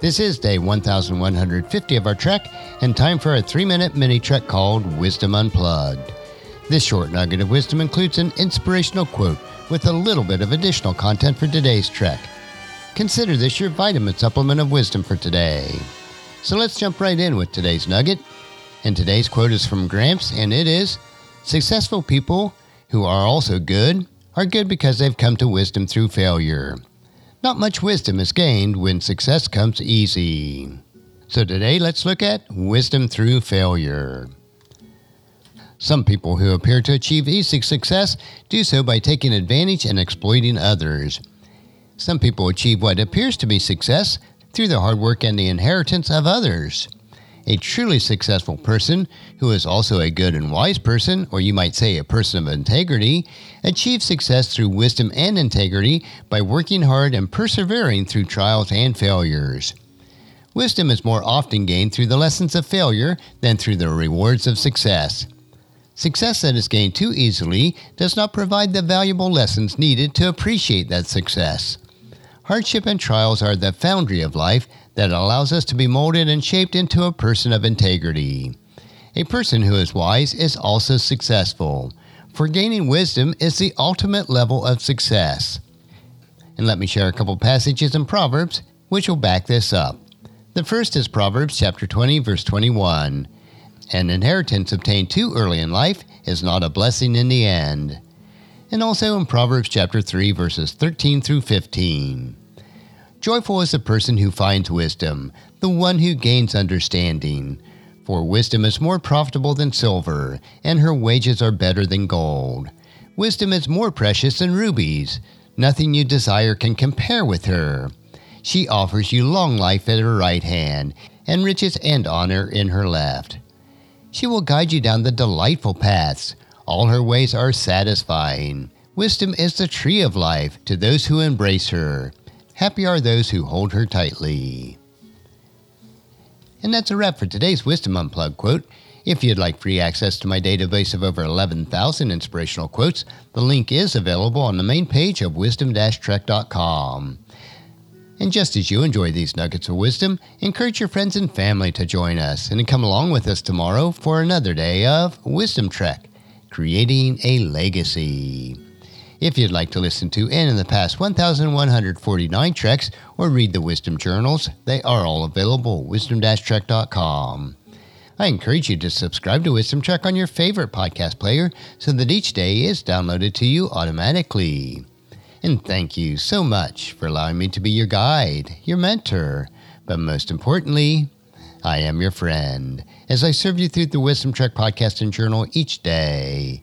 This is day 1150 of our trek, and time for a three minute mini trek called Wisdom Unplugged. This short nugget of wisdom includes an inspirational quote with a little bit of additional content for today's trek. Consider this your vitamin supplement of wisdom for today. So let's jump right in with today's nugget. And today's quote is from Gramps, and it is Successful people who are also good are good because they've come to wisdom through failure. Not much wisdom is gained when success comes easy. So today, let's look at wisdom through failure. Some people who appear to achieve easy success do so by taking advantage and exploiting others. Some people achieve what appears to be success through the hard work and the inheritance of others. A truly successful person, who is also a good and wise person, or you might say a person of integrity, achieves success through wisdom and integrity by working hard and persevering through trials and failures. Wisdom is more often gained through the lessons of failure than through the rewards of success. Success that is gained too easily does not provide the valuable lessons needed to appreciate that success. Hardship and trials are the foundry of life that allows us to be molded and shaped into a person of integrity. A person who is wise is also successful, for gaining wisdom is the ultimate level of success. And let me share a couple passages in Proverbs which will back this up. The first is Proverbs chapter 20 verse 21. An inheritance obtained too early in life is not a blessing in the end. And also in Proverbs chapter 3 verses 13 through 15. Joyful is the person who finds wisdom, the one who gains understanding. For wisdom is more profitable than silver, and her wages are better than gold. Wisdom is more precious than rubies. Nothing you desire can compare with her. She offers you long life at her right hand, and riches and honor in her left. She will guide you down the delightful paths. All her ways are satisfying. Wisdom is the tree of life to those who embrace her. Happy are those who hold her tightly. And that's a wrap for today's Wisdom Unplugged quote. If you'd like free access to my database of over 11,000 inspirational quotes, the link is available on the main page of wisdom-trek.com. And just as you enjoy these nuggets of wisdom, encourage your friends and family to join us and come along with us tomorrow for another day of Wisdom Trek, creating a legacy. If you'd like to listen to and in the past 1,149 treks or read the Wisdom Journals, they are all available at wisdom-trek.com. I encourage you to subscribe to Wisdom Trek on your favorite podcast player so that each day is downloaded to you automatically. And thank you so much for allowing me to be your guide, your mentor, but most importantly, I am your friend as I serve you through the Wisdom Trek podcast and journal each day.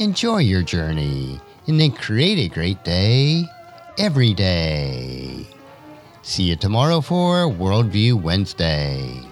enjoy your journey, and then create a great day every day. See you tomorrow for Worldview Wednesday.